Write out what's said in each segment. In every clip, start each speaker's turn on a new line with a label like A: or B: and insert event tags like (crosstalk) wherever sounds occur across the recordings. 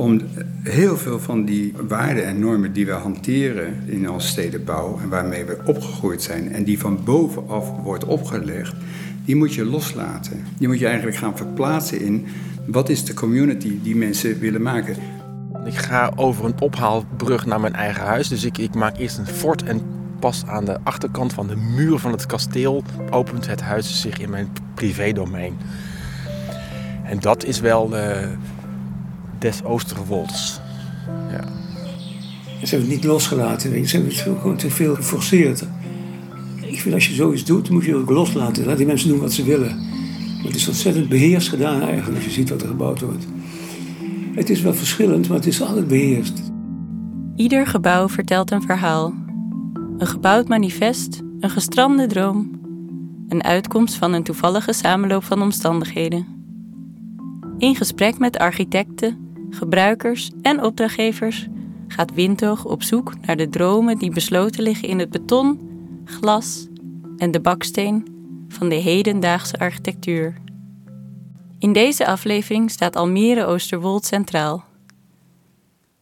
A: om heel veel van die waarden en normen die we hanteren in onze stedenbouw en waarmee we opgegroeid zijn en die van bovenaf wordt opgelegd, die moet je loslaten. Die moet je eigenlijk gaan verplaatsen in wat is de community die mensen willen maken.
B: Ik ga over een ophaalbrug naar mijn eigen huis. Dus ik, ik maak eerst een fort en pas aan de achterkant van de muur van het kasteel opent het huis zich in mijn privédomein. En dat is wel uh, des Oosterwolds. Ja.
C: Ze hebben het niet losgelaten. Ze hebben het gewoon te veel geforceerd. Ik vind als je zoiets doet, moet je het ook loslaten. Laat die mensen doen wat ze willen. Maar het is ontzettend beheerst gedaan eigenlijk, als je ziet wat er gebouwd wordt. Het is wel verschillend, maar het is altijd beheerst.
D: Ieder gebouw vertelt een verhaal. Een gebouwd manifest, een gestrande droom, een uitkomst van een toevallige samenloop van omstandigheden. In gesprek met architecten, gebruikers en opdrachtgevers gaat Windhoog op zoek naar de dromen die besloten liggen in het beton, glas en de baksteen van de hedendaagse architectuur. In deze aflevering staat Almere Oosterwold centraal.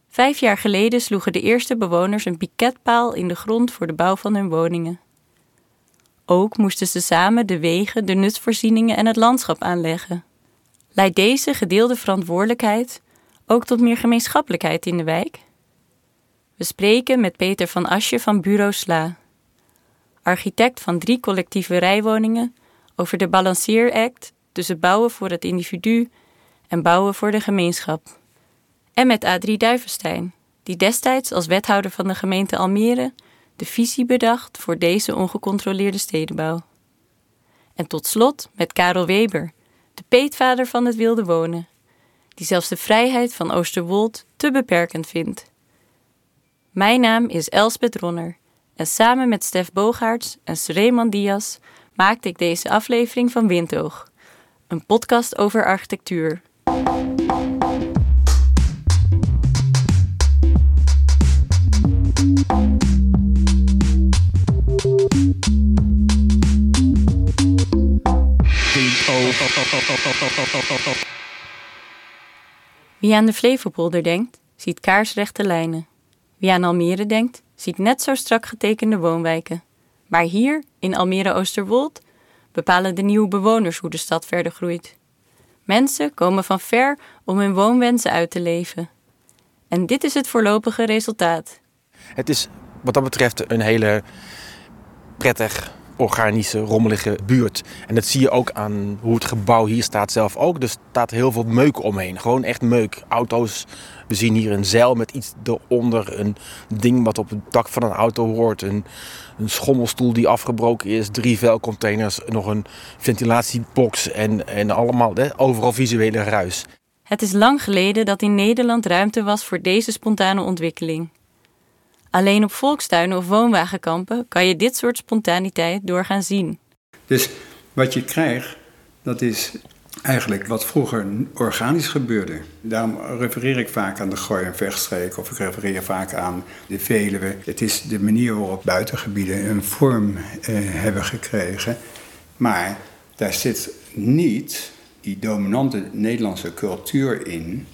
D: Vijf jaar geleden sloegen de eerste bewoners een piketpaal in de grond voor de bouw van hun woningen. Ook moesten ze samen de wegen, de nutsvoorzieningen en het landschap aanleggen. Leidt deze gedeelde verantwoordelijkheid ook tot meer gemeenschappelijkheid in de wijk? We spreken met Peter van Asje van Bureau Sla, architect van drie collectieve rijwoningen, over de balanceeract tussen bouwen voor het individu en bouwen voor de gemeenschap. En met Adrie Duivenstein, die destijds als wethouder van de gemeente Almere de visie bedacht voor deze ongecontroleerde stedenbouw. En tot slot met Karel Weber, de peetvader van het wilde wonen, die zelfs de vrijheid van Oosterwold te beperkend vindt. Mijn naam is Elsbeth Ronner en samen met Stef Bogaerts en Sreeman Diaz maakte ik deze aflevering van Windoog, een podcast over architectuur. Wie aan de Flevopolder denkt, ziet kaarsrechte lijnen. Wie aan Almere denkt, ziet net zo strak getekende woonwijken. Maar hier, in Almere Oosterwold, bepalen de nieuwe bewoners hoe de stad verder groeit. Mensen komen van ver om hun woonwensen uit te leven. En dit is het voorlopige resultaat.
B: Het is wat dat betreft een hele prettig organische, rommelige buurt. En dat zie je ook aan hoe het gebouw hier staat zelf ook. Er staat heel veel meuk omheen. Gewoon echt meuk. Auto's. We zien hier een zeil met iets eronder. Een ding wat op het dak van een auto hoort. Een, een schommelstoel die afgebroken is. Drie vuilcontainers. Nog een ventilatiebox. En, en allemaal hè, overal visuele ruis.
D: Het is lang geleden dat in Nederland ruimte was voor deze spontane ontwikkeling. Alleen op volkstuinen of woonwagenkampen kan je dit soort spontaniteit doorgaan zien.
A: Dus wat je krijgt, dat is eigenlijk wat vroeger organisch gebeurde. Daarom refereer ik vaak aan de Gooi- en Vechtstreek of ik refereer vaak aan de Veluwe. Het is de manier waarop buitengebieden een vorm eh, hebben gekregen. Maar daar zit niet die dominante Nederlandse cultuur in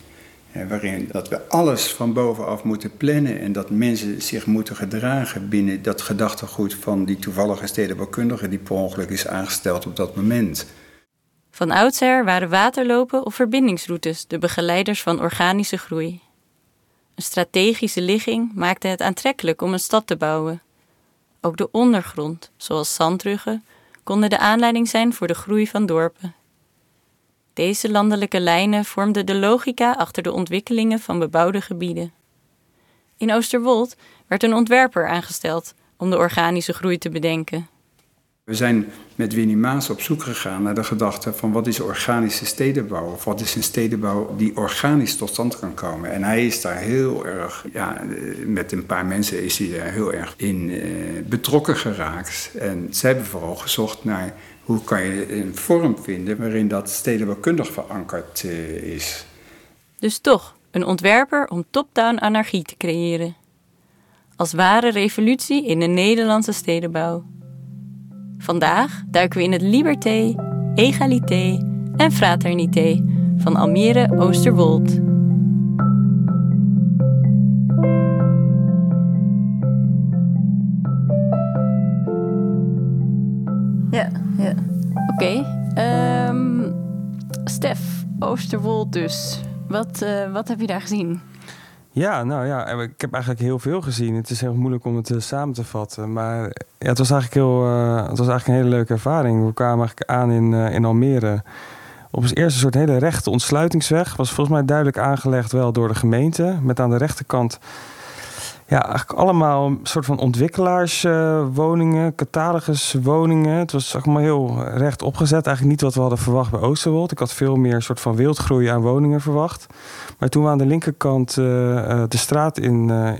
A: waarin dat we alles van bovenaf moeten plannen en dat mensen zich moeten gedragen binnen dat gedachtegoed van die toevallige stedenbouwkundige die per ongeluk is aangesteld op dat moment.
D: Van oudsher waren waterlopen of verbindingsroutes de begeleiders van organische groei. Een strategische ligging maakte het aantrekkelijk om een stad te bouwen. Ook de ondergrond, zoals zandruggen, konden de aanleiding zijn voor de groei van dorpen. Deze landelijke lijnen vormden de logica achter de ontwikkelingen van bebouwde gebieden. In Oosterwold werd een ontwerper aangesteld om de organische groei te bedenken.
A: We zijn met Winnie Maas op zoek gegaan naar de gedachte van wat is organische stedenbouw? Of wat is een stedenbouw die organisch tot stand kan komen? En hij is daar heel erg, ja, met een paar mensen is hij daar heel erg in eh, betrokken geraakt. En zij hebben vooral gezocht naar hoe kan je een vorm vinden waarin dat stedenbouwkundig verankerd uh, is.
D: Dus toch een ontwerper om top-down anarchie te creëren. Als ware revolutie in de Nederlandse stedenbouw. Vandaag duiken we in het liberté, egalité en fraternité van Almere Oosterwold. Stef, Oosterwold dus. Wat, eh, wat heb je daar gezien?
E: Ja, nou ja, ik heb eigenlijk heel veel gezien. Het is heel moeilijk om het eh, samen te vatten. Maar ja, het was eigenlijk heel, eh, het was eigenlijk een hele leuke ervaring. We kwamen eigenlijk aan in, eh, in Almere. Op het eerste soort hele rechte ontsluitingsweg. Was volgens mij duidelijk aangelegd wel door de gemeente. Met aan de rechterkant ja, eigenlijk allemaal een soort van ontwikkelaarswoningen, cataloguswoningen. Het was allemaal heel recht opgezet. Eigenlijk niet wat we hadden verwacht bij Oosterwold. Ik had veel meer een soort van wildgroei aan woningen verwacht. Maar toen we aan de linkerkant eh, eh, de straat in, eh,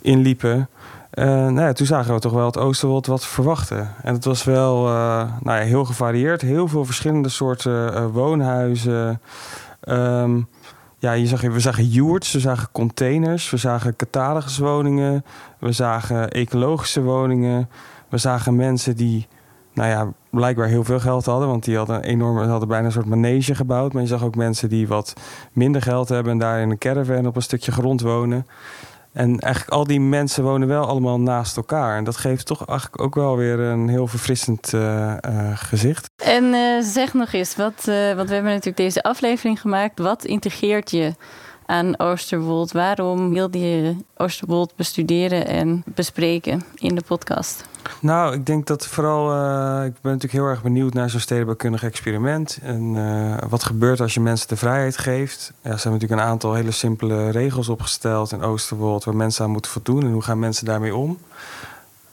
E: inliepen... eh, nou ja, toen zagen we toch wel het Oosterwold wat verwachten. En het was wel eh, nou ja, heel gevarieerd. Heel veel verschillende soorten eh, woonhuizen... Ehm, ja, je zag, we zagen yurts, we zagen containers, we zagen cataloguswoningen, we zagen ecologische woningen, we zagen mensen die, nou ja, blijkbaar heel veel geld hadden, want die hadden een enorme, hadden bijna een soort manege gebouwd. Maar je zag ook mensen die wat minder geld hebben en daar in een caravan op een stukje grond wonen. En eigenlijk al die mensen wonen wel allemaal naast elkaar. En dat geeft toch eigenlijk ook wel weer een heel verfrissend eh, eh, gezicht.
D: En eh, zeg nog eens, wat, want we hebben natuurlijk deze aflevering gemaakt. Wat integreert je aan Oosterwold? Waarom wilde je Oosterwold bestuderen en bespreken in de podcast?
E: Nou, ik denk dat vooral. eh, ik ben natuurlijk heel erg benieuwd naar zo'n stedenbouwkundig experiment. En eh, wat gebeurt als je mensen de vrijheid geeft? Ja, er zijn natuurlijk een aantal hele simpele regels opgesteld in Oosterwold waar mensen aan moeten voldoen. En hoe gaan mensen daarmee om?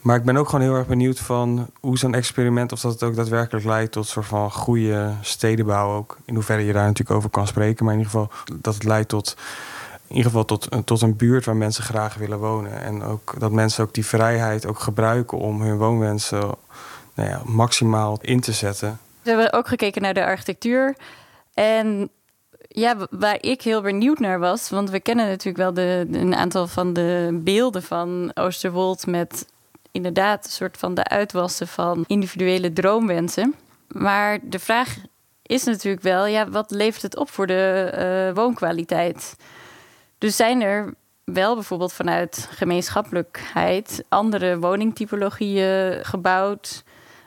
E: Maar ik ben ook gewoon heel erg benieuwd van hoe zo'n experiment, of dat het ook daadwerkelijk leidt tot een soort van goede stedenbouw ook. In hoeverre je daar natuurlijk over kan spreken. Maar in ieder geval dat het leidt tot in ieder geval tot, tot een buurt waar mensen graag willen wonen. En ook dat mensen ook die vrijheid ook gebruiken om hun woonwensen nou ja, maximaal in te zetten.
D: We hebben ook gekeken naar de architectuur. En ja, waar ik heel benieuwd naar was, want we kennen natuurlijk wel de, een aantal van de beelden van Oosterwold met inderdaad een soort van de uitwassen van individuele droomwensen. Maar de vraag is natuurlijk wel, ja, wat levert het op voor de eh, woonkwaliteit? Dus zijn er wel bijvoorbeeld vanuit gemeenschappelijkheid andere woningtypologieën gebouwd,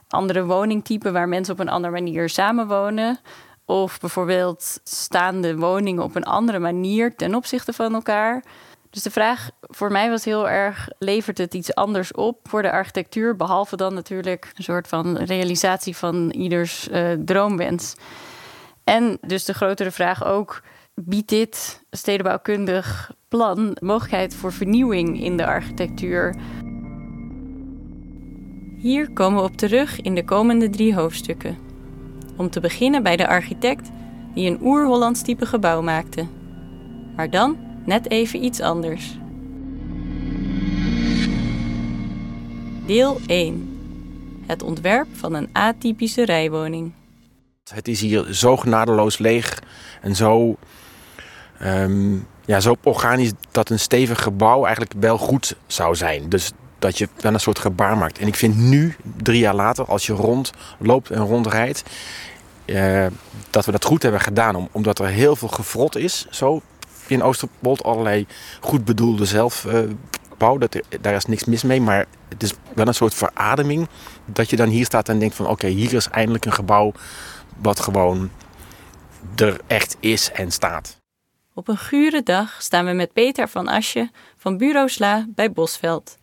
D: andere woningtypen waar mensen op een andere manier samenwonen? Of bijvoorbeeld staande woningen op een andere manier ten opzichte van elkaar. Dus de vraag voor mij was heel erg: levert het iets anders op voor de architectuur? Behalve dan natuurlijk een soort van realisatie van ieders eh, droomwens. En dus de grotere vraag ook: biedt dit stedenbouwkundig plan mogelijkheid voor vernieuwing in de architectuur? Hier komen we op terug in de komende drie hoofdstukken. Om te beginnen bij de architect die een oer-Hollands type gebouw maakte. Maar dan net even iets anders. Deel 1. Het ontwerp van een atypische rijwoning.
B: Het is hier zo genadeloos leeg en zo, ehm, ja, zo organisch dat een stevig gebouw eigenlijk wel goed zou zijn. Dus dat je dan een soort gebaar maakt. En ik vind nu, drie jaar later, als je rondloopt en rondrijdt, eh, dat we dat goed hebben gedaan. Om, omdat er heel veel gefrot is, zo in Oosterwold, allerlei goed bedoelde zelfbouw. dat, daar is niks mis mee, maar het is wel een soort verademing. Dat je dan hier staat en denkt van oké, hier is eindelijk een gebouw wat gewoon er echt is en staat.
D: Op een gure dag staan we met Peter van Asje van Bureau Sla bij Bosveld.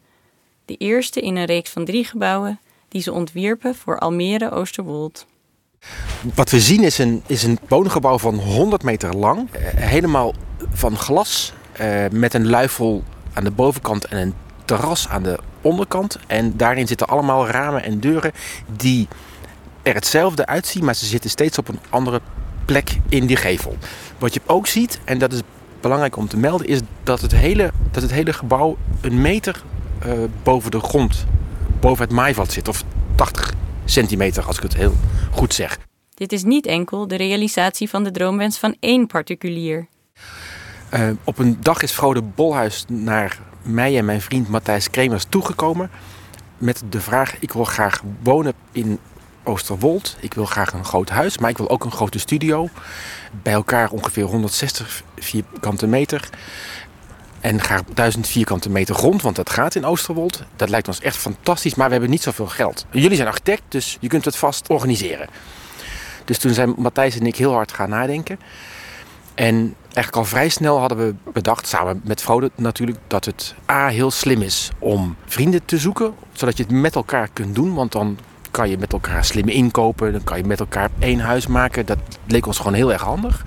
D: De eerste in een reeks van drie gebouwen die ze ontwierpen voor Almere Oosterwold.
B: Wat we zien is een, is een woongebouw van 100 meter lang. eh, helemaal van glas. eh, met een luifel aan de bovenkant en een terras aan de onderkant. En daarin zitten allemaal ramen en deuren die er hetzelfde uitzien. Maar ze zitten steeds op een andere plek in die gevel. Wat je ook ziet, en dat is belangrijk om te melden, is dat het hele, dat het hele gebouw een meter eh, boven de grond, boven het maaiveld zit. Of 80 centimeter, als ik het heel goed zeg.
D: Dit is niet enkel de realisatie van de droomwens van één particulier.
B: Uh, op een dag is Frode Bolhuis naar mij en mijn vriend Matthijs Kremers toegekomen. Met de vraag: Ik wil graag wonen in Oosterwold. Ik wil graag een groot huis, maar ik wil ook een grote studio. Bij elkaar ongeveer 160 vierkante meter. En ga 1000 vierkante meter grond, want dat gaat in Oosterwold. Dat lijkt ons echt fantastisch, maar we hebben niet zoveel geld. Jullie zijn architect, dus je kunt het vast organiseren. Dus toen zijn Matthijs en ik heel hard gaan nadenken. En eigenlijk al vrij snel hadden we bedacht, samen met Frode natuurlijk, dat het A heel slim is om vrienden te zoeken, zodat je het met elkaar kunt doen. Want dan kan je met elkaar slim inkopen, dan kan je met elkaar één huis maken. Dat leek ons gewoon heel erg handig.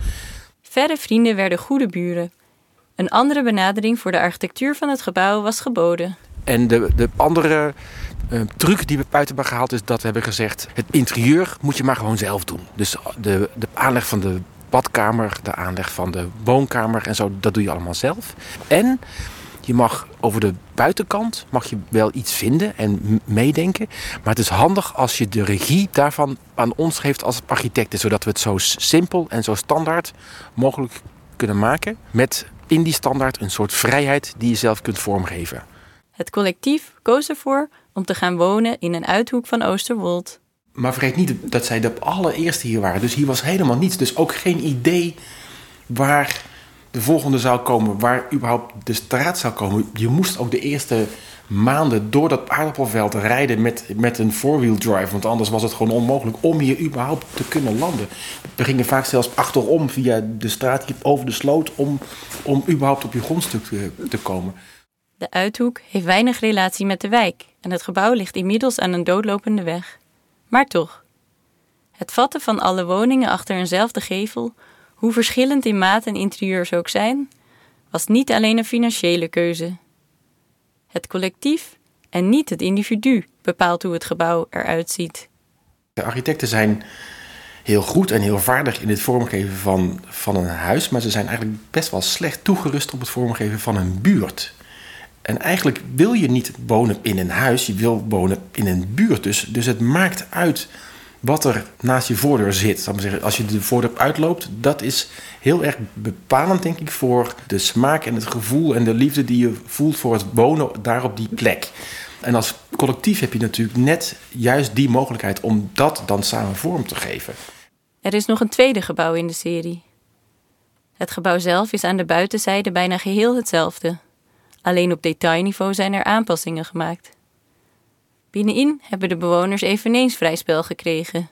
D: Verre vrienden werden goede buren. Een andere benadering voor de architectuur van het gebouw was geboden.
B: En de, de andere uh, truc die we buiten hebben gehaald is dat we hebben gezegd... het interieur moet je maar gewoon zelf doen. Dus de, de aanleg van de badkamer, de aanleg van de woonkamer en zo, dat doe je allemaal zelf. En je mag over de buitenkant mag je wel iets vinden en meedenken. Maar het is handig als je de regie daarvan aan ons geeft als architecten. Zodat we het zo simpel en zo standaard mogelijk kunnen maken. Met in die standaard een soort vrijheid die je zelf kunt vormgeven.
D: Het collectief koos ervoor om te gaan wonen in een uithoek van Oosterwold.
B: Maar vergeet niet dat zij de allereerste hier waren. Dus hier was helemaal niets. Dus ook geen idee waar de volgende zou komen, waar überhaupt de straat zou komen. Je moest ook de eerste maanden door dat aardappelveld rijden met, met een four-wheel drive. Want anders was het gewoon onmogelijk om hier überhaupt te kunnen landen. We gingen vaak zelfs achterom via de straat over de sloot om, om überhaupt op je grondstuk te, te komen.
D: De Uithoek heeft weinig relatie met de wijk en het gebouw ligt inmiddels aan een doodlopende weg. Maar toch. Het vatten van alle woningen achter eenzelfde gevel, hoe verschillend in maat en interieur ze ook zijn, was niet alleen een financiële keuze. Het collectief en niet het individu bepaalt hoe het gebouw eruit ziet.
B: De architecten zijn heel goed en heel vaardig in het vormgeven van, van een huis, maar ze zijn eigenlijk best wel slecht toegerust op het vormgeven van een buurt. En eigenlijk wil je niet wonen in een huis, je wil wonen in een buurt. Dus, dus het maakt uit wat er naast je voordeur zit. Als je de voordeur uitloopt, dat is heel erg bepalend, denk ik, voor de smaak en het gevoel en de liefde die je voelt voor het wonen daar op die plek. En als collectief heb je natuurlijk net juist die mogelijkheid om dat dan samen vorm te geven.
D: Er is nog een tweede gebouw in de serie. Het gebouw zelf is aan de buitenzijde bijna geheel hetzelfde. Alleen op detailniveau zijn er aanpassingen gemaakt. Binnenin hebben de bewoners eveneens vrij spel gekregen.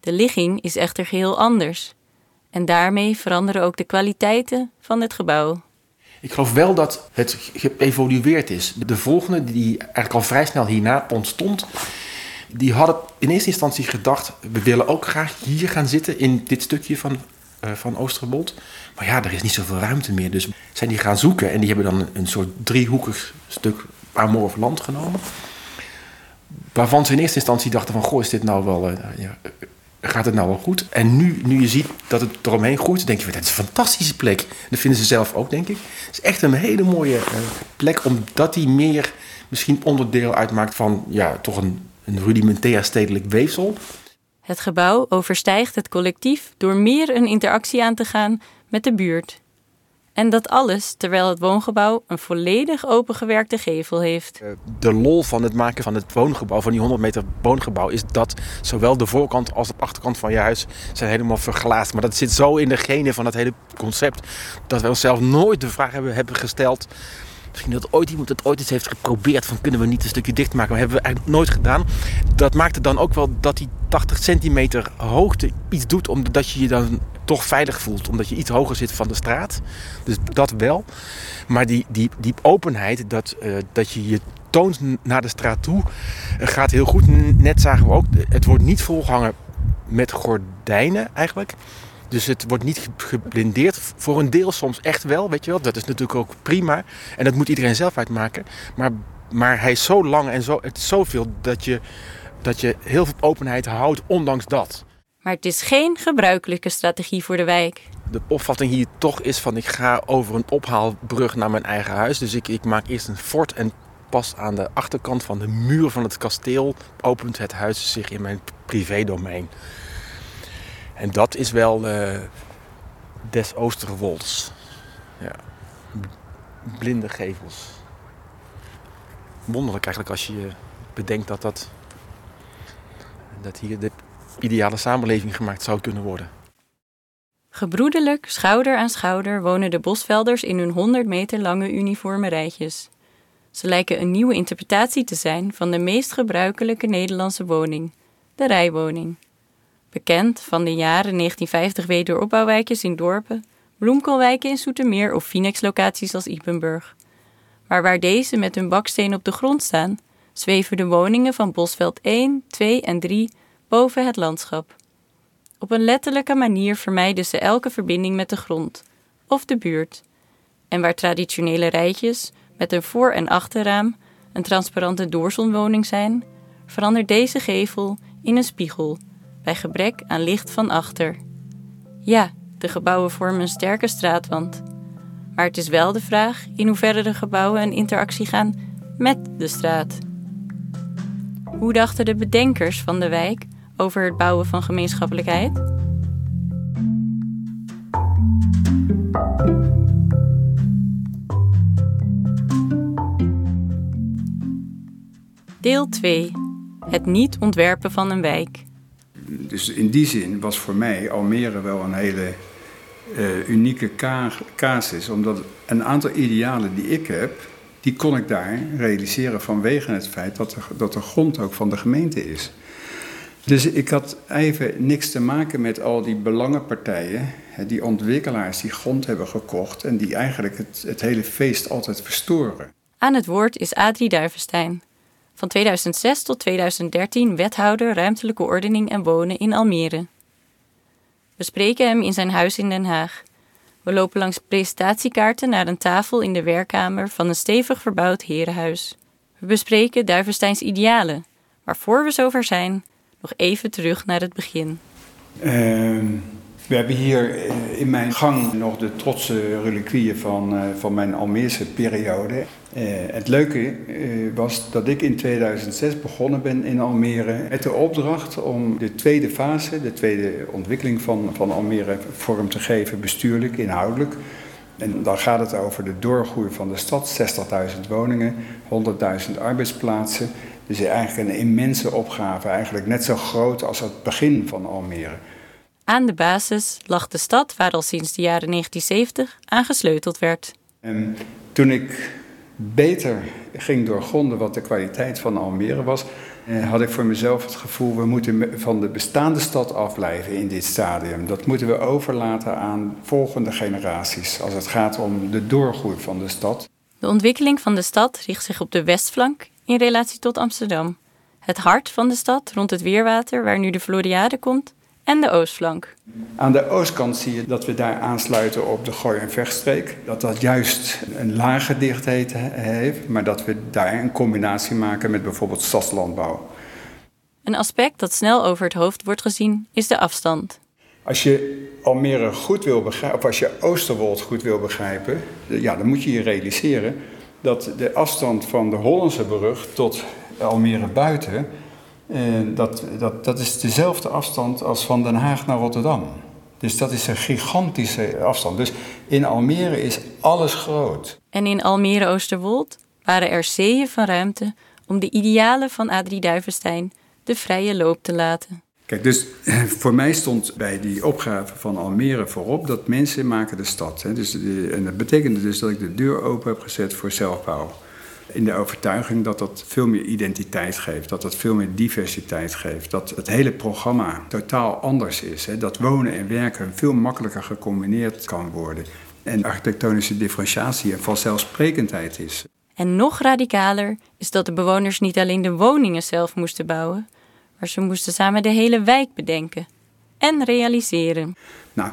D: De ligging is echter geheel anders. En daarmee veranderen ook de kwaliteiten van het gebouw.
B: Ik geloof wel dat het geëvolueerd is. De volgende, die eigenlijk al vrij snel hierna ontstond, die hadden in eerste instantie gedacht: we willen ook graag hier gaan zitten in dit stukje van, van Oosterwold. Maar ja, er is niet zoveel ruimte meer. Dus zijn die gaan zoeken en die hebben dan een soort driehoekig stuk amorf land genomen. Waarvan ze in eerste instantie dachten van, goh, is dit nou wel, uh, ja, gaat het nou wel goed? En nu, nu je ziet dat het eromheen groeit, denk je, dat is een fantastische plek. Dat vinden ze zelf ook, denk ik. Het is echt een hele mooie plek, omdat die meer misschien onderdeel uitmaakt van, ja, toch een, een rudimentair stedelijk weefsel.
D: Het gebouw overstijgt het collectief door meer een interactie aan te gaan met de buurt. En dat alles terwijl het woongebouw een volledig opengewerkte gevel heeft.
B: Eh, de lol van het maken van het woongebouw, van die 100 meter woongebouw, is dat zowel de voorkant als de achterkant van je huis zijn helemaal verglaasd. Maar dat zit zo in de genen van het hele concept dat we onszelf nooit de vraag hebben, hebben gesteld. Misschien dat ooit iemand het ooit eens heeft geprobeerd van kunnen we niet een stukje dicht maken, maar hebben we eigenlijk nooit gedaan. Dat maakt het dan ook wel dat die 80 centimeter hoogte iets doet, omdat je je dan toch veilig voelt. Omdat je iets hoger zit van de straat. Dus dat wel. Maar die, die, die openheid, dat, uh, dat je je toont naar de straat toe, uh, gaat heel goed. Net zagen we ook, het wordt niet volgehangen met gordijnen eigenlijk. Dus het wordt niet geblindeerd. Voor een deel soms echt wel, weet je wel. Dat is natuurlijk ook prima. En dat moet iedereen zelf uitmaken. Maar, maar hij is zo lang en zo, het is zoveel dat je, dat je heel veel openheid houdt, ondanks dat.
D: Maar het is geen gebruikelijke strategie voor de wijk.
B: De opvatting hier toch is van ik ga over een ophaalbrug naar mijn eigen huis. Dus ik, ik maak eerst een fort en pas aan de achterkant van de muur van het kasteel opent het huis zich in mijn privédomein. En dat is wel uh, des Oosterwolds. Ja. Blinde gevels. Wonderlijk eigenlijk als je bedenkt dat dat, dat hier de ideale samenleving gemaakt zou kunnen worden.
D: Gebroedelijk, schouder aan schouder, wonen de bosvelders in hun 100 meter lange uniforme rijtjes. Ze lijken een nieuwe interpretatie te zijn van de meest gebruikelijke Nederlandse woning, de rijwoning. Bekend van de jaren 1950 wederopbouwwijkjes in dorpen, bloemkoolwijken in Soetermeer of Phoenix-locaties als Ipenburg. Maar waar deze met hun baksteen op de grond staan, zweven de woningen van Bosveld 1, 2 en 3 boven het landschap. Op een letterlijke manier vermijden ze elke verbinding met de grond of de buurt. En waar traditionele rijtjes met een voor- en achterraam een transparante doorzonwoning zijn, verandert deze gevel in een spiegel bij gebrek aan licht van achter. Ja, de gebouwen vormen een sterke straatwand. Maar het is wel de vraag in hoeverre de gebouwen een interactie gaan met de straat. Hoe dachten de bedenkers van de wijk over het bouwen van gemeenschappelijkheid? Deel 2. Het niet ontwerpen van een wijk.
A: Dus in die zin was voor mij Almere wel een hele uh, unieke casus. Omdat een aantal idealen die ik heb, die kon ik daar realiseren vanwege het feit dat de, dat de grond ook van de gemeente is. Dus ik had even niks te maken met al die belangenpartijen, die ontwikkelaars die grond hebben gekocht en die eigenlijk het, het hele feest altijd verstoren.
D: Aan het woord is Adrie Duivenstein. Van 2006 tot 2013 wethouder ruimtelijke ordening en wonen in Almere. We spreken hem in zijn huis in Den Haag. We lopen langs presentatiekaarten naar een tafel in de werkkamer van een stevig verbouwd herenhuis. We bespreken Duivensteins idealen. Maar voor we zover zijn, nog even terug naar het begin.
A: Uh, we hebben hier eh, in mijn gang nog de trotse reliquieën van, uh, van mijn Almeerse periode. Uh, het leuke was dat ik in 2006 begonnen ben in Almere met de opdracht om de tweede fase, de tweede ontwikkeling van, van Almere vorm te geven, bestuurlijk, inhoudelijk. En dan gaat het over de doorgroei van de stad, 60.000 woningen, 100.000 arbeidsplaatsen. Dus eigenlijk een immense opgave, eigenlijk net zo groot als het begin van Almere.
D: Aan de basis lag de stad waar al sinds de jaren 1970 aan gesleuteld werd.
A: En toen ik beter ging doorgronden wat de kwaliteit van Almere was, eh, had ik voor mezelf het gevoel, we moeten van de bestaande stad afblijven in dit stadium. Dat moeten we overlaten aan volgende generaties als het gaat om de doorgroei van de stad.
D: De ontwikkeling van de stad richt zich op de westflank in relatie tot Amsterdam. Het hart van de stad rond het Weerwater, waar nu de Floriade komt, en de oostflank.
A: Aan de oostkant zie je dat we daar aansluiten op de Gooi- en Vechtstreek. Dat dat juist een lage dichtheid heeft, maar dat we daar een combinatie maken met bijvoorbeeld stadslandbouw.
D: Een aspect dat snel over het hoofd wordt gezien is de afstand.
A: Als je Almere goed wil begrijpen, of als je Oosterwold goed wil begrijpen, ja, dan moet je je realiseren dat de afstand van de Hollandse brug tot Almere buiten dat, dat, dat is dezelfde afstand als van Den Haag naar Rotterdam. Dus dat is een gigantische afstand. Dus in Almere is alles groot.
D: En in Almere-Oosterwold waren er zeeën van ruimte om de idealen van Adrie Duivenstein de vrije loop te laten.
A: Kijk, dus voor mij stond bij die opgave van Almere voorop dat mensen maken de stad. Hè. Dus, en dat betekende dus dat ik de deur open heb gezet voor zelfbouw. In de overtuiging dat dat veel meer identiteit geeft, dat dat veel meer diversiteit geeft, dat het hele programma totaal anders is. Hè? Dat wonen en werken veel makkelijker gecombineerd kan worden. En architectonische differentiatie en vanzelfsprekendheid is.
D: En nog radicaler is dat de bewoners niet alleen de woningen zelf moesten bouwen, maar ze moesten samen de hele wijk bedenken en realiseren.
A: Nou,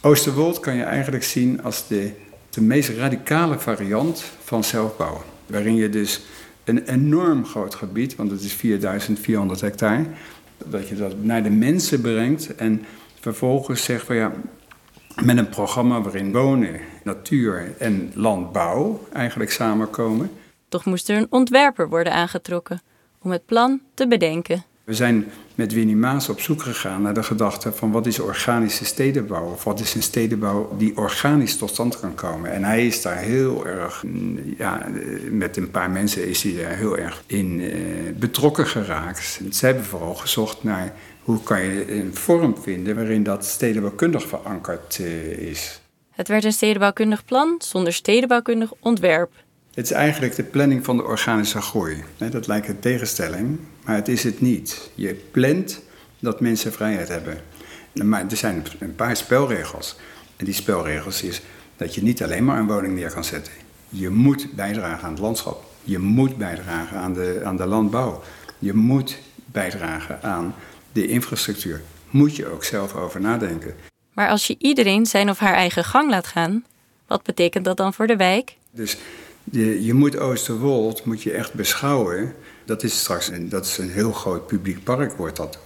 A: Oosterwold kan je eigenlijk zien als de, de meest radicale variant van zelfbouwen. Waarin je dus een enorm groot gebied, want het is 4400 hectare, dat je dat naar de mensen brengt en vervolgens zegt van ja, met een programma waarin wonen, natuur en landbouw eigenlijk samenkomen.
D: Toch moest er een ontwerper worden aangetrokken om het plan te bedenken.
A: We zijn met Winnie Maas op zoek gegaan naar de gedachte van wat is organische stedenbouw? Of wat is een stedenbouw die organisch tot stand kan komen? En hij is daar heel erg, ja, met een paar mensen is hij daar heel erg in eh, betrokken geraakt. Ze hebben vooral gezocht naar hoe kan je een vorm vinden waarin dat stedenbouwkundig verankerd eh, is.
D: Het werd een stedenbouwkundig plan zonder stedenbouwkundig ontwerp.
A: Het is eigenlijk de planning van de organische groei. Dat lijkt een tegenstelling, maar het is het niet. Je plant dat mensen vrijheid hebben. Maar er zijn een paar spelregels. En die spelregels is dat je niet alleen maar een woning neer kan zetten. Je moet bijdragen aan het landschap. Je moet bijdragen aan de, aan de landbouw. Je moet bijdragen aan de infrastructuur. Moet je ook zelf over nadenken.
D: Maar als je iedereen zijn of haar eigen gang laat gaan, wat betekent dat dan voor de wijk?
A: Dus je, moet Oosterwold moet je echt beschouwen. Dat is straks een, dat is een heel groot publiek park wordt dat.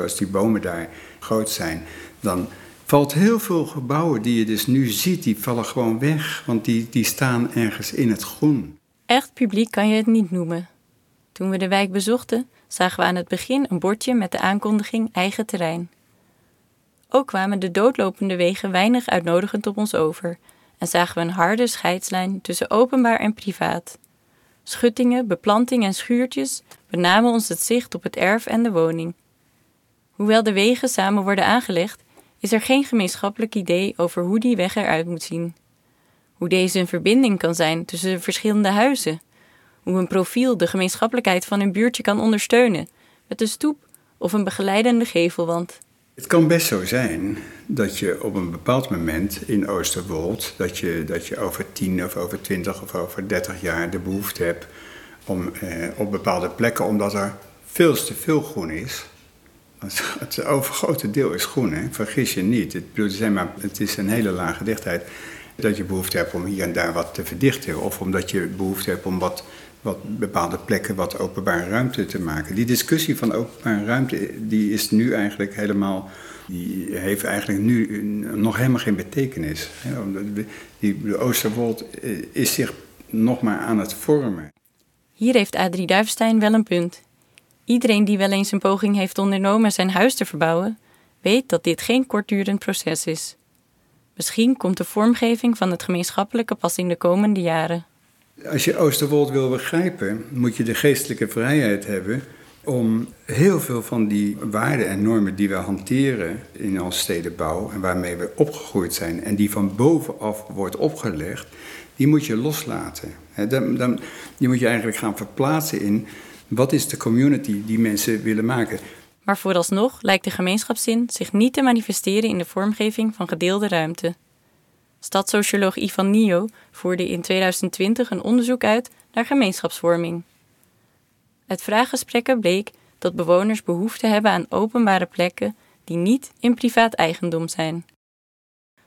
A: Als die bomen daar groot zijn, dan valt heel veel gebouwen die je dus nu ziet, die vallen gewoon weg. Want die, die staan ergens in het groen.
D: Echt publiek kan je het niet noemen. Toen we de wijk bezochten, zagen we aan het begin een bordje met de aankondiging eigen terrein. Ook kwamen de doodlopende wegen weinig uitnodigend op ons over en zagen we een harde scheidslijn tussen openbaar en privaat. Schuttingen, beplanting en schuurtjes benamen ons het zicht op het erf en de woning. Hoewel de wegen samen worden aangelegd, is er geen gemeenschappelijk idee over hoe die weg eruit moet zien. Hoe deze een verbinding kan zijn tussen de verschillende huizen. Hoe een profiel de gemeenschappelijkheid van een buurtje kan ondersteunen, met een stoep of een begeleidende gevelwand.
A: Het kan best zo zijn dat je op een bepaald moment in Oosterwold, dat je, dat je over 10 of over 20 of over 30 jaar de behoefte hebt om eh, op bepaalde plekken, omdat er veel te veel groen is. (laughs) Het overgrote deel is groen, hè? vergis je niet. Het, bedoel, maar, het is een hele lage dichtheid. Dat je behoefte hebt om hier en daar wat te verdichten. Of omdat je behoefte hebt om wat wat bepaalde plekken wat openbare ruimte te maken. Die discussie van openbare ruimte die is nu eigenlijk helemaal. Die heeft eigenlijk nu nog helemaal geen betekenis. De Oosterwold eh, is zich nog maar aan het vormen.
D: Hier heeft Adrie Duifstein wel een punt. Iedereen die wel eens een poging heeft ondernomen zijn huis te verbouwen, weet dat dit geen kortdurend proces is. Misschien komt de vormgeving van het gemeenschappelijke pas in de komende jaren.
A: Als je Oosterwold wil begrijpen, moet je de geestelijke vrijheid hebben om heel veel van die waarden en normen die we hanteren in onze stedenbouw en waarmee we opgegroeid zijn en die van bovenaf wordt opgelegd, die moet je loslaten. Dan, dan, die moet je eigenlijk gaan verplaatsen in wat is de community die mensen willen maken.
D: Maar vooralsnog lijkt de gemeenschapszin zich niet te manifesteren in de vormgeving van gedeelde ruimte. Stadssocioloog Ivan Nio voerde in 2020 een onderzoek uit naar gemeenschapsvorming. Uit vraaggesprekken bleek dat bewoners behoefte hebben aan openbare plekken die niet in privaat eigendom zijn.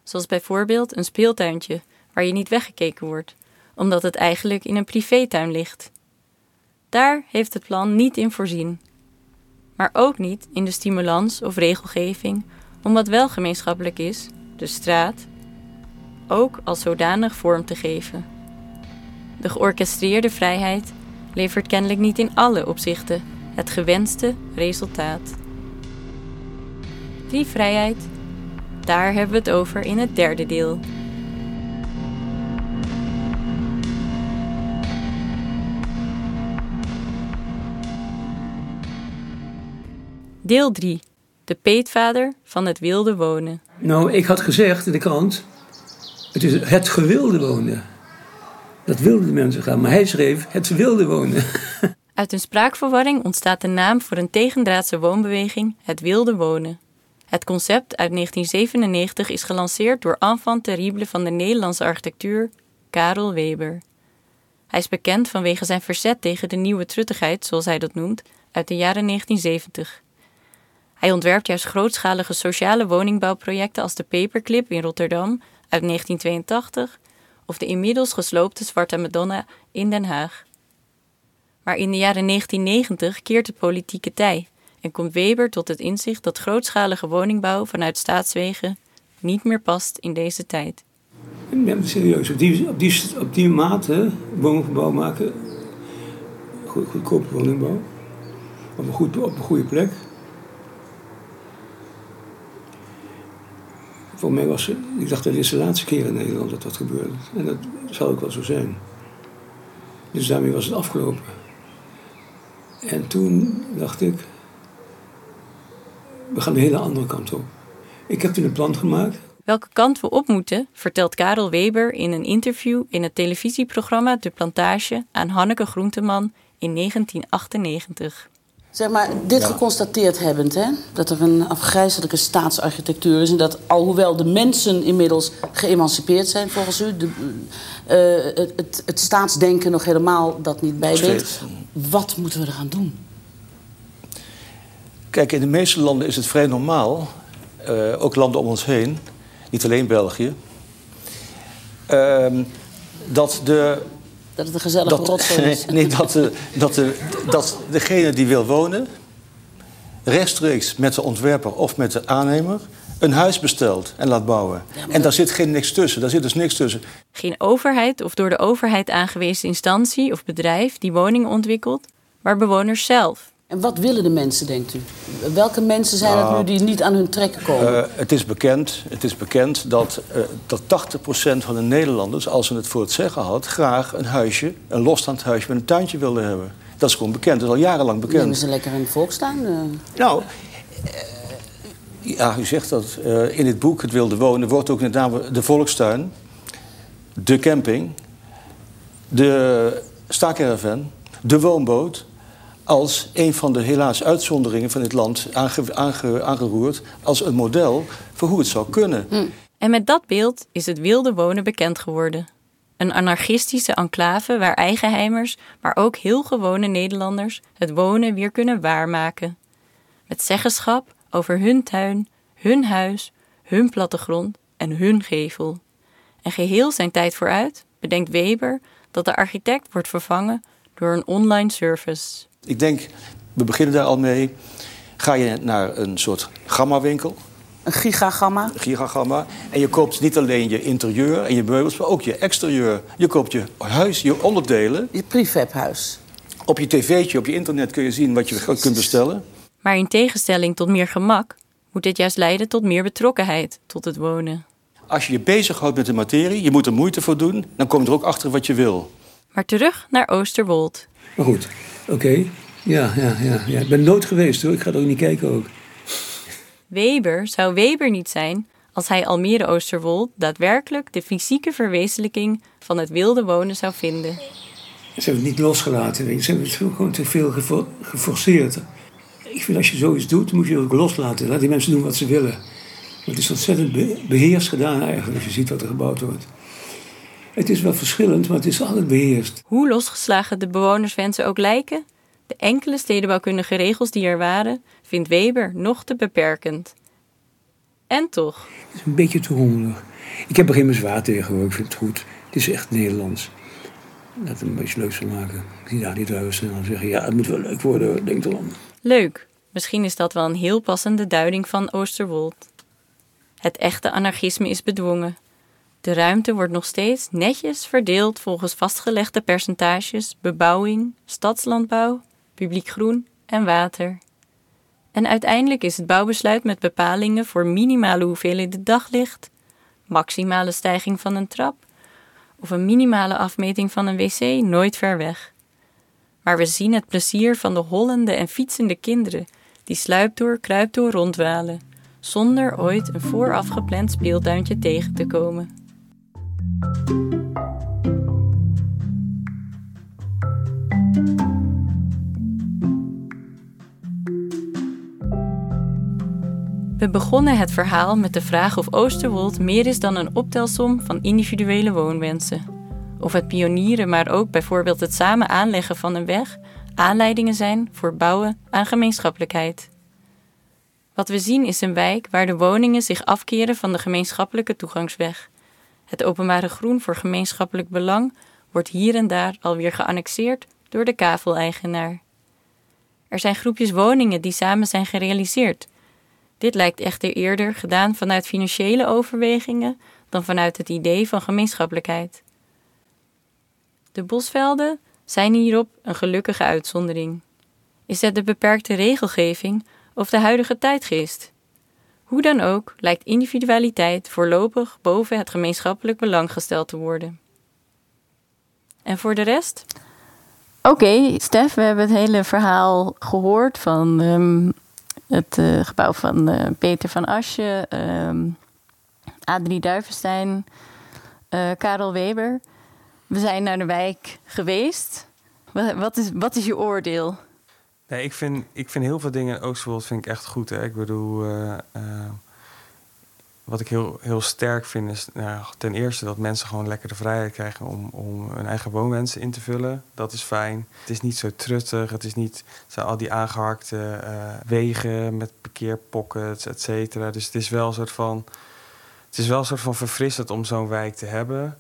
D: Zoals bijvoorbeeld een speeltuintje waar je niet weggekeken wordt, omdat het eigenlijk in een privétuin ligt. Daar heeft het plan niet in voorzien. Maar ook niet in de stimulans of regelgeving om wat wel gemeenschappelijk is, de straat, ook als zodanig vorm te geven. De georchestreerde vrijheid levert kennelijk niet in alle opzichten het gewenste resultaat. Die vrijheid, daar hebben we het over in het derde deel. Deel 3. De peetvader van het wilde wonen.
C: Nou, ik had gezegd in de krant het is het gewilde wonen. Dat wilden de mensen gaan, maar hij schreef het wilde wonen. (laughs)
D: Uit een spraakverwarring ontstaat de naam voor een tegendraadse woonbeweging, het wilde wonen. Het concept uit 1997 is gelanceerd door enfant terrible van de Nederlandse architectuur, Karel Weber. Hij is bekend vanwege zijn verzet tegen de nieuwe truttigheid, zoals hij dat noemt, uit de jaren 1970. Hij ontwerpt juist grootschalige sociale woningbouwprojecten als de Paperclip in Rotterdam uit 1982 of de inmiddels gesloopte Zwarte Madonna in Den Haag. Maar in de jaren 1990 keert de politieke tij en komt Weber tot het inzicht dat grootschalige woningbouw vanuit staatswegen niet meer past in deze tijd.
C: Ja, serieus, op die, op die, op die mate woningbouw maken, goedkope woningbouw, op een, goed, op een goede plek, Voor mij was ik dacht dat dit de laatste keer in Nederland dat dat gebeurde. En dat zal ook wel zo zijn. Dus daarmee was het afgelopen. En toen dacht ik, We gaan de hele andere kant op. Ik heb toen een plan gemaakt.
D: Welke kant we op moeten, vertelt Karel Weber in een interview in het televisieprogramma De Plantage aan Hanneke Groenteman in 1998.
F: Zeg maar, dit geconstateerd hebbend, hè, dat er een afgrijzelijke staatsarchitectuur is... en dat alhoewel de mensen inmiddels geëmancipeerd zijn volgens u... De, uh, het, het, het, staatsdenken nog helemaal dat niet bijbeet... wat moeten we eraan doen?
G: Kijk, in de meeste landen is het vrij normaal, uh, ook landen om ons heen... niet alleen België... Uh, dat de
F: dat het een gezellige dat, rotzooi is. (laughs)
G: Nee, dat, de, dat, de, dat degene die wil wonen... rechtstreeks met de ontwerper of met de aannemer... een huis bestelt en laat bouwen. en daar zit geen niks tussen. Daar zit dus niks tussen.
D: Geen overheid of door de overheid aangewezen instantie of bedrijf... die woningen ontwikkelt, maar bewoners zelf.
F: En wat willen de mensen, denkt u? Welke mensen zijn het nu nou, die niet aan hun trekken komen? Uh,
G: het, is bekend, het is bekend dat, uh, dat 80% van de Nederlanders, als ze het voor het zeggen had, graag een huisje, een losstaand huisje met een tuintje wilden hebben. Dat is gewoon bekend, dat is al jarenlang bekend.
F: Nemen ze lekker een volkstuin? Uh...
G: Nou, ja, u zegt dat. in het boek Het Wilde Wonen wordt ook met name de volkstuin, de camping, de staakerven, de woonboot als een van de helaas uitzonderingen van dit land aange, aange, aangeroerd als een model voor hoe het zou kunnen. Hm.
D: En met dat beeld is het wilde wonen bekend geworden. Een anarchistische enclave waar eigenheimers, maar ook heel gewone Nederlanders het wonen weer kunnen waarmaken. Met zeggenschap over hun tuin, hun huis, hun plattegrond en hun gevel. En geheel zijn tijd vooruit bedenkt Weber dat de architect wordt vervangen door een online service.
G: Ik denk, we beginnen daar al mee. Ga je naar een soort gamma-winkel.
F: Een gigagamma?
G: Gigagamma. En je koopt niet alleen je interieur en je meubels, maar ook je exterieur. Je koopt je huis, je onderdelen.
F: Je prefabhuis.
G: Op je tv'tje, op je internet kun je zien wat je kunt bestellen.
D: Maar in tegenstelling tot meer gemak, moet dit juist leiden tot meer betrokkenheid tot het wonen.
G: Als je je bezighoudt met de materie, je moet er moeite voor doen, dan kom je er ook achter wat je wil.
D: Maar terug naar Oosterwold.
C: Maar goed, Oké, ja, ja, ja, ja. Ik ben nooit geweest hoor. Ik ga er ook niet kijken ook.
D: Weber zou Weber niet zijn als hij Almere Oosterwold daadwerkelijk de fysieke verwezenlijking van het wilde wonen zou vinden.
C: Ze hebben het niet losgelaten, weet je. ze hebben het gewoon te veel geforceerd. Ik vind als je zoiets doet, moet je het ook loslaten. Laat die mensen doen wat ze willen. het is ontzettend beheerst gedaan eigenlijk, als je ziet wat er gebouwd wordt. Het is wel verschillend, maar het is altijd beheerst.
D: Hoe losgeslagen de bewonerswensen ook lijken, de enkele stedenbouwkundige regels die er waren, vindt Weber nog te beperkend. En toch.
C: Het is een beetje te rommelig. Ik heb er geen bezwaar tegen hoor, ik vind het goed. Het is echt Nederlands. Laat het een beetje leuk van maken. Ik zie daar niet thuis en dan zeggen, ja, het moet wel leuk worden, denk erom.
D: Leuk. Misschien is dat wel een heel passende duiding van Oosterwold. Het echte anarchisme is bedwongen. De ruimte wordt nog steeds netjes verdeeld volgens vastgelegde percentages bebouwing, stadslandbouw, publiek groen en water. En uiteindelijk is het bouwbesluit met bepalingen voor minimale hoeveelheden daglicht, maximale stijging van een trap of een minimale afmeting van een wc nooit ver weg. Maar we zien het plezier van de hollende en fietsende kinderen die sluipdoor, kruipdoor rondwalen, zonder ooit een vooraf gepland speeltuintje tegen te komen. We begonnen het verhaal met de vraag of Oosterwold meer is dan een optelsom van individuele woonwensen. Of het pionieren, maar ook bijvoorbeeld het samen aanleggen van een weg aanleidingen zijn voor bouwen aan gemeenschappelijkheid. Wat we zien is een wijk waar de woningen zich afkeren van de gemeenschappelijke toegangsweg. Het openbare groen voor gemeenschappelijk belang wordt hier en daar alweer geannexeerd door de kaveleigenaar. Er zijn groepjes woningen die samen zijn gerealiseerd. Dit lijkt echter eerder gedaan vanuit financiële overwegingen dan vanuit het idee van gemeenschappelijkheid. De bosvelden zijn hierop een gelukkige uitzondering. Is het de beperkte regelgeving of de huidige tijdgeest? Hoe dan ook lijkt individualiteit voorlopig boven het gemeenschappelijk belang gesteld te worden. En voor de rest? Oké, Stef, we hebben het hele verhaal gehoord van um, het eh, gebouw van uh, Peter van Asje, uh, Adrie Duivenstein, uh, Karel Weber. We zijn naar de wijk geweest. Wat is, wat is je oordeel?
E: Nee, ik vind, ik vind heel veel dingen in Oosterwold vind ik echt goed. Hè. Ik bedoel, wat ik heel, heel sterk vind is nou, ten eerste dat mensen gewoon lekker de vrijheid krijgen om, om hun eigen woonwensen in te vullen. Dat is fijn. Het is niet zo truttig. Het is niet zijn al die aangeharkte uh, wegen met parkeerpockets, et cetera. Dus het is wel soort van. Het is wel een soort van verfrissend om zo'n wijk te hebben.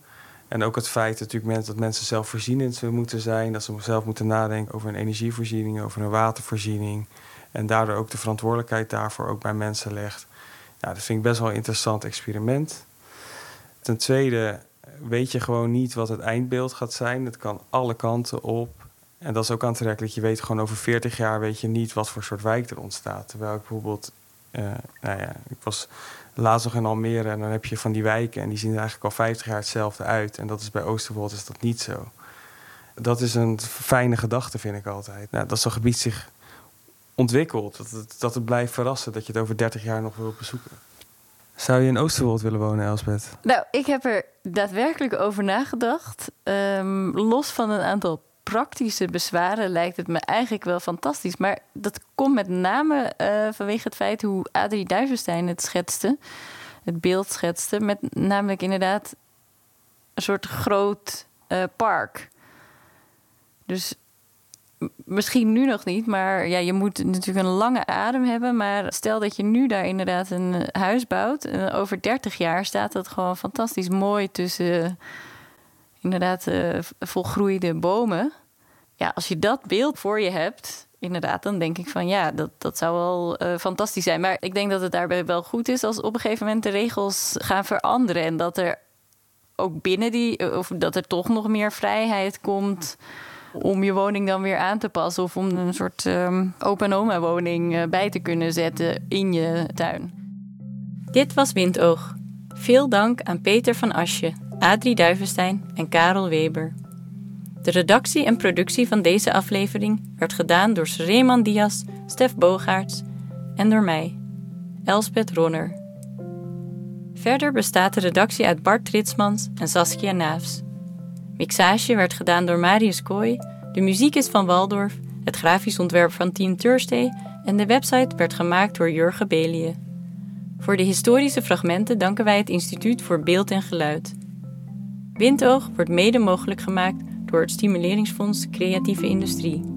E: En ook het feit natuurlijk dat mensen zelfvoorzienend moeten zijn. Dat ze zelf moeten nadenken over hun energievoorziening, over hun watervoorziening. En daardoor ook de verantwoordelijkheid daarvoor ook bij mensen legt. Nou, dat vind ik best wel een interessant experiment. Ten tweede weet je gewoon niet wat het eindbeeld gaat zijn. Het kan alle kanten op. En dat is ook aantrekkelijk. Je weet gewoon over 40 jaar weet je niet wat voor soort wijk er ontstaat. Terwijl ik bijvoorbeeld, nou ja, ik was laatst nog in Almere en dan heb je van die wijken en die zien er eigenlijk al 50 jaar hetzelfde uit. En dat is bij Oosterwold is dat niet zo. Dat is een fijne gedachte, vind ik altijd. Nou, dat zo'n gebied zich ontwikkelt. Dat het, dat het blijft verrassen, dat je het over 30 jaar nog wil bezoeken. Zou je in Oosterwold willen wonen, Elsbeth?
D: Nou, ik heb er daadwerkelijk over nagedacht. Ehm, los van een aantal praktische bezwaren lijkt het me eigenlijk wel fantastisch. Maar dat komt met name uh, vanwege het feit hoe Adrie Duivenstein het schetste. Het beeld schetste. Met namelijk inderdaad een soort groot uh, park. Dus misschien nu nog niet, maar ja, je moet natuurlijk een lange adem hebben. Maar stel dat je nu daar inderdaad een eh, huis bouwt. En over 30 jaar staat dat gewoon fantastisch mooi tussen inderdaad uh, volgroeide bomen. Ja, als je dat beeld voor je hebt, inderdaad, dan denk ik van ja, dat, dat zou wel uh, fantastisch zijn. Maar ik denk dat het daarbij wel goed is als op een gegeven moment de regels gaan veranderen. En dat er ook binnen die, of dat er toch nog meer vrijheid komt om je woning dan weer aan te passen of om een soort um, open oma woning bij te kunnen zetten in je tuin.
H: Dit was Windoog. Veel dank aan Peter van Asje, Adrie Duivenstein en Karel Weber. De redactie en productie van deze aflevering werd gedaan door Reeman Diaz, Stef Bogaerts en door mij, Elsbeth Ronner. Verder bestaat de redactie uit Bart Tritsmans en Saskia Naafs. Mixage werd gedaan door Marius Kooi, de muziek is van Waldorf, het grafisch ontwerp van Team Thursday en de website werd gemaakt door Jurgen Belie. Voor de historische fragmenten danken wij het Instituut voor Beeld en Geluid. Windoog wordt mede mogelijk gemaakt door het Stimuleringsfonds Creatieve Industrie.